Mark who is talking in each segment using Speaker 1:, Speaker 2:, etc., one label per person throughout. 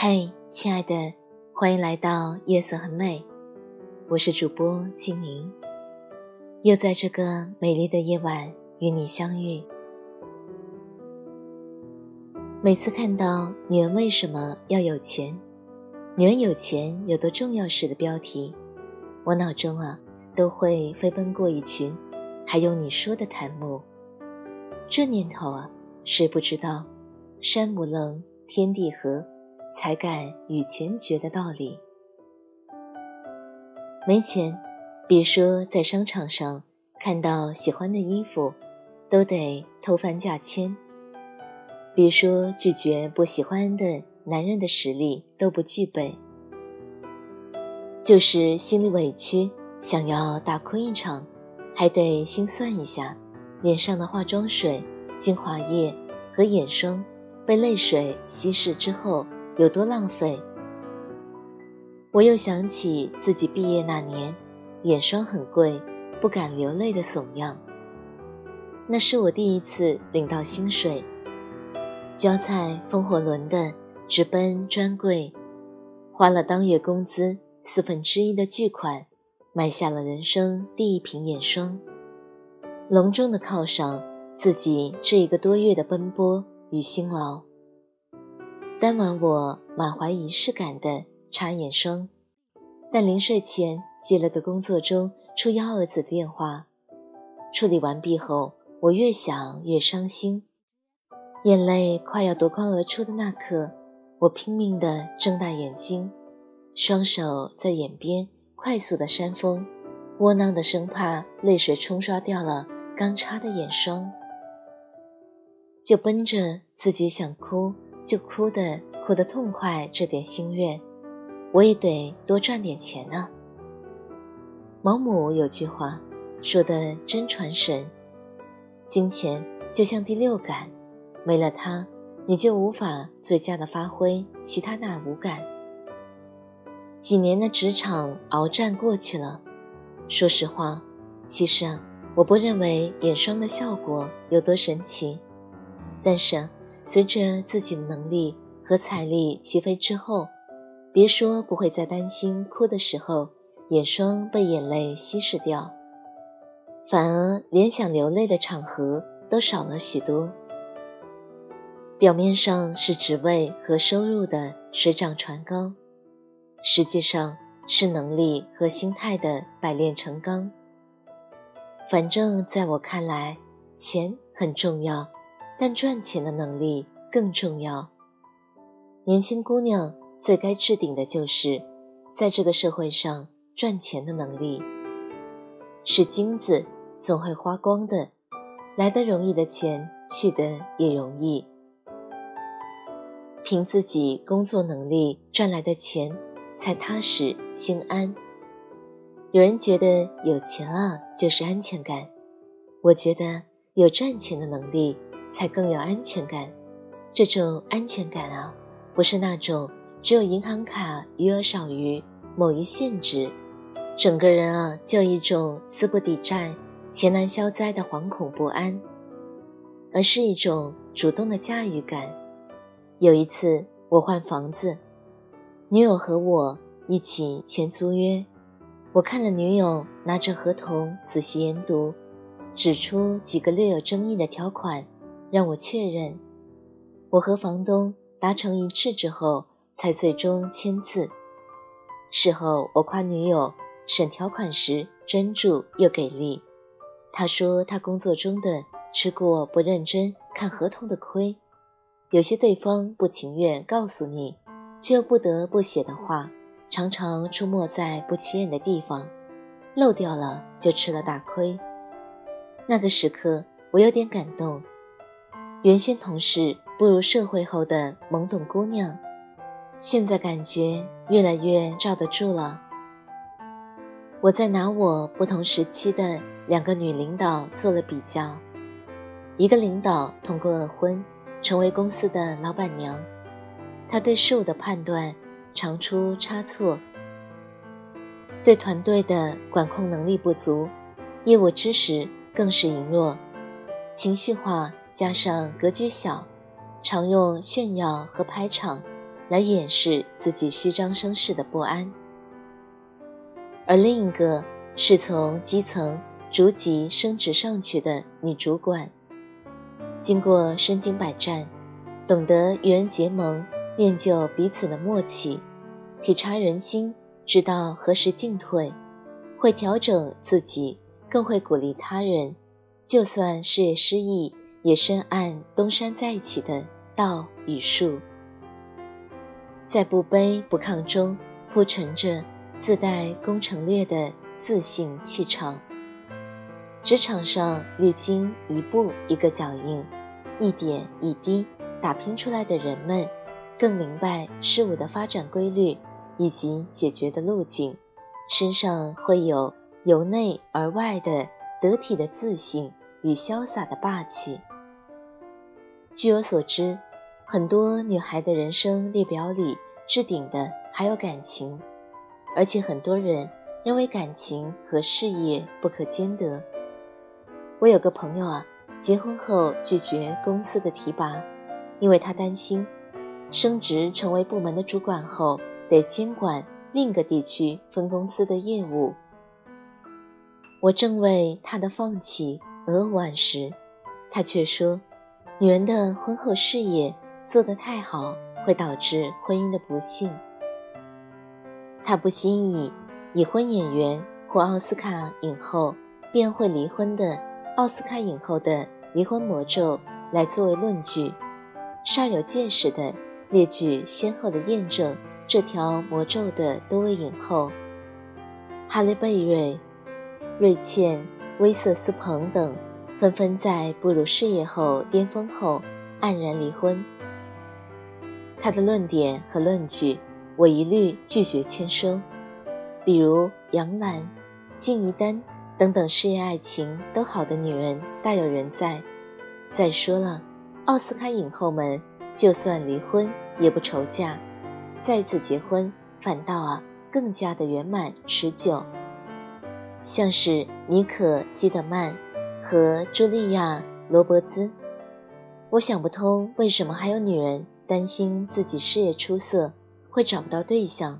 Speaker 1: 嘿，亲爱的，欢迎来到夜色很美，我是主播静宁，又在这个美丽的夜晚与你相遇。每次看到“女人为什么要有钱？女人有钱有多重要”时的标题，我脑中啊都会飞奔过一群还用你说的檀木。这年头啊，谁不知道山无棱，天地合。才敢与钱绝的道理。没钱，别说在商场上看到喜欢的衣服，都得偷翻价签；别说拒绝不喜欢的男人的实力都不具备。就是心里委屈，想要大哭一场，还得心算一下，脸上的化妆水、精华液和眼霜被泪水稀释之后。有多浪费？我又想起自己毕业那年，眼霜很贵，不敢流泪的怂样。那是我第一次领到薪水，交菜风火轮的直奔专柜，花了当月工资四分之一的巨款，买下了人生第一瓶眼霜，隆重的犒赏自己这一个多月的奔波与辛劳。当晚，我满怀仪式感的擦眼霜，但临睡前接了个工作中出幺蛾子的电话。处理完毕后，我越想越伤心，眼泪快要夺眶而出的那刻，我拼命地睁大眼睛，双手在眼边快速地扇风，窝囊的生怕泪水冲刷掉了刚擦的眼霜，就奔着自己想哭。就哭的哭得痛快，这点心愿，我也得多赚点钱呢。毛姆有句话说的真传神：金钱就像第六感，没了它，你就无法最佳的发挥其他那五感。几年的职场鏖战过去了，说实话，其实啊，我不认为眼霜的效果有多神奇，但是。随着自己的能力和财力起飞之后，别说不会再担心哭的时候眼霜被眼泪稀释掉，反而连想流泪的场合都少了许多。表面上是职位和收入的水涨船高，实际上是能力和心态的百炼成钢。反正在我看来，钱很重要。但赚钱的能力更重要。年轻姑娘最该置顶的就是，在这个社会上赚钱的能力。是金子总会花光的，来得容易的钱去得也容易。凭自己工作能力赚来的钱才踏实心安。有人觉得有钱啊就是安全感，我觉得有赚钱的能力。才更有安全感。这种安全感啊，不是那种只有银行卡余额少于某一限值，整个人啊就一种资不抵债、钱难消灾的惶恐不安，而是一种主动的驾驭感。有一次我换房子，女友和我一起签租约，我看了女友拿着合同仔细研读，指出几个略有争议的条款。让我确认，我和房东达成一致之后，才最终签字。事后我夸女友审条款时专注又给力。她说她工作中的吃过不认真看合同的亏，有些对方不情愿告诉你，却又不得不写的话，常常出没在不起眼的地方，漏掉了就吃了大亏。那个时刻，我有点感动。原先同事步入社会后的懵懂姑娘，现在感觉越来越罩得住了。我在拿我不同时期的两个女领导做了比较，一个领导通过二婚成为公司的老板娘，她对事物的判断常出差错，对团队的管控能力不足，业务知识更是羸弱，情绪化加上格局小，常用炫耀和排场来掩饰自己虚张声势的不安。而另一个是从基层逐级升职上去的女主管，经过身经百战，懂得与人结盟，练就彼此的默契，体察人心，知道何时进退，会调整自己，更会鼓励他人。就算事业失意，也深谙东山再起的道与术，在不卑不亢中铺陈着。自带攻城略的自信气场。职场上历经一步一个脚印，一点一滴打拼出来的人们，更明白事物的发展规律以及解决的路径，身上会有由内而外的得体的自信与潇洒的霸气。据我所知，很多女孩的人生列表里置顶的还有感情。而且很多人认为感情和事业不可兼得。我有个朋友啊，结婚后拒绝公司的提拔，因为他担心升职成为部门的主管后得监管另一个地区分公司的业务。我正为他的放弃而惋时，他却说：“女人的婚后事业做得太好，会导致婚姻的不幸。”他不惜以已婚演员或奥斯卡影后便会离婚的奥斯卡影后的离婚魔咒来作为论据，煞有介事地列举先后的验证这条魔咒的多位影后：哈利贝瑞、瑞茜、威瑟斯彭等，纷纷在步入事业后巅峰后黯然离婚。他的论点和论据。我一律拒绝签收，比如杨澜、金怡丹等等事业爱情都好的女人大有人在。再说了，奥斯卡影后们就算离婚也不愁嫁，再次结婚反倒啊更加的圆满持久。像是妮可基德曼和茱莉亚罗伯兹，我想不通为什么还有女人担心自己事业出色。会找不到对象，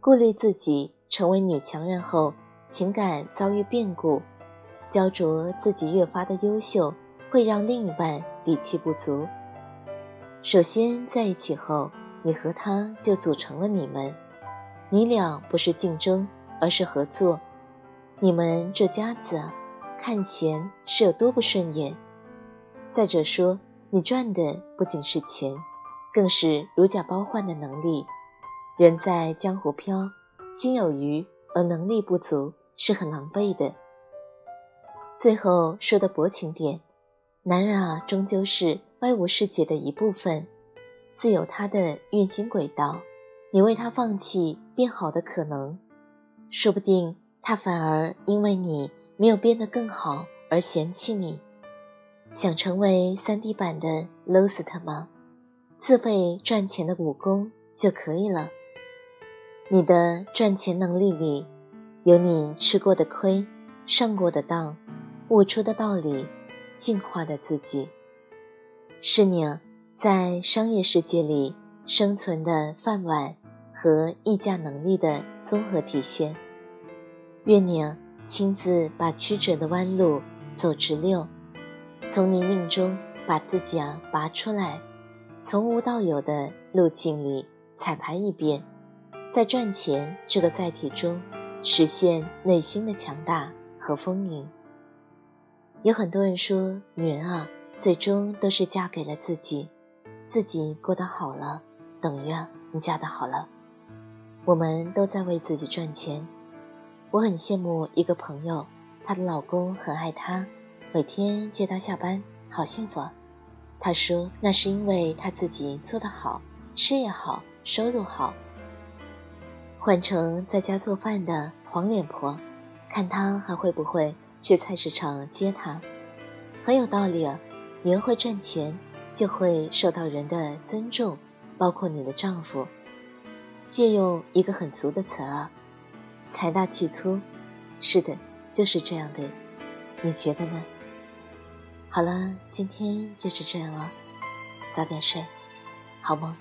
Speaker 1: 顾虑自己成为女强人后情感遭遇变故，焦灼自己越发的优秀，会让另一半底气不足。首先在一起后，你和他就组成了你们，你俩不是竞争，而是合作。你们这家子看钱是有多不顺眼？再者说，你赚的不仅是钱。更是如假包换的能力。人在江湖飘，心有余而能力不足，是很狼狈的。最后说的薄情点，男人啊，终究是外物世界的一部分，自有他的运行轨道。你为他放弃变好的可能，说不定他反而因为你没有变得更好而嫌弃你。想成为 3D 版的 Lost 吗？自费赚钱的武功就可以了。你的赚钱能力里，有你吃过的亏、上过的当、悟出的道理、进化的自己，是你在商业世界里生存的饭碗和议价能力的综合体现。愿你亲自把曲折的弯路走直溜，从泥泞中把自己啊拔出来。从无到有的路径里彩排一遍，在赚钱这个载体中实现内心的强大和丰盈。有很多人说，女人啊，最终都是嫁给了自己，自己过得好了，等于啊你嫁得好了。我们都在为自己赚钱。我很羡慕一个朋友，她的老公很爱她，每天接她下班，好幸福啊。他说：“那是因为他自己做得好，事业好，收入好。换成在家做饭的黄脸婆，看她还会不会去菜市场接他。很有道理啊！女人会赚钱，就会受到人的尊重，包括你的丈夫。借用一个很俗的词儿，财大气粗。是的，就是这样的。你觉得呢？好了，今天就是这样了，早点睡，好梦。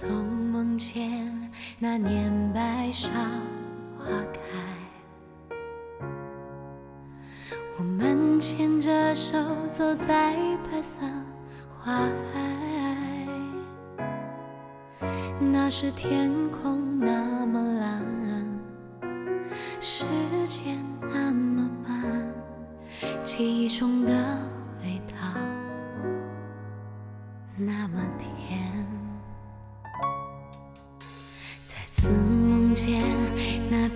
Speaker 2: 从梦见那年白芍花开，我们牵着手走在白色花海，那时天空那么蓝，时间那么慢，记忆中的味道那么甜。那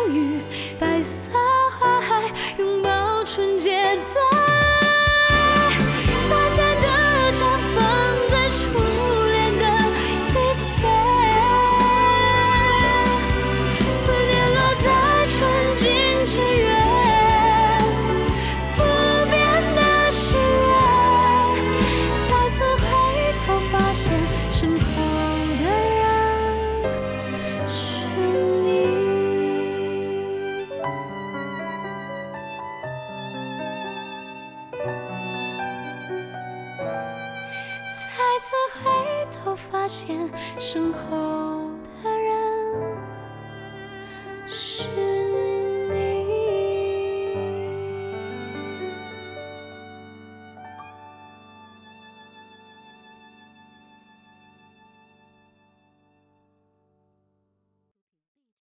Speaker 2: 风白色发现身后。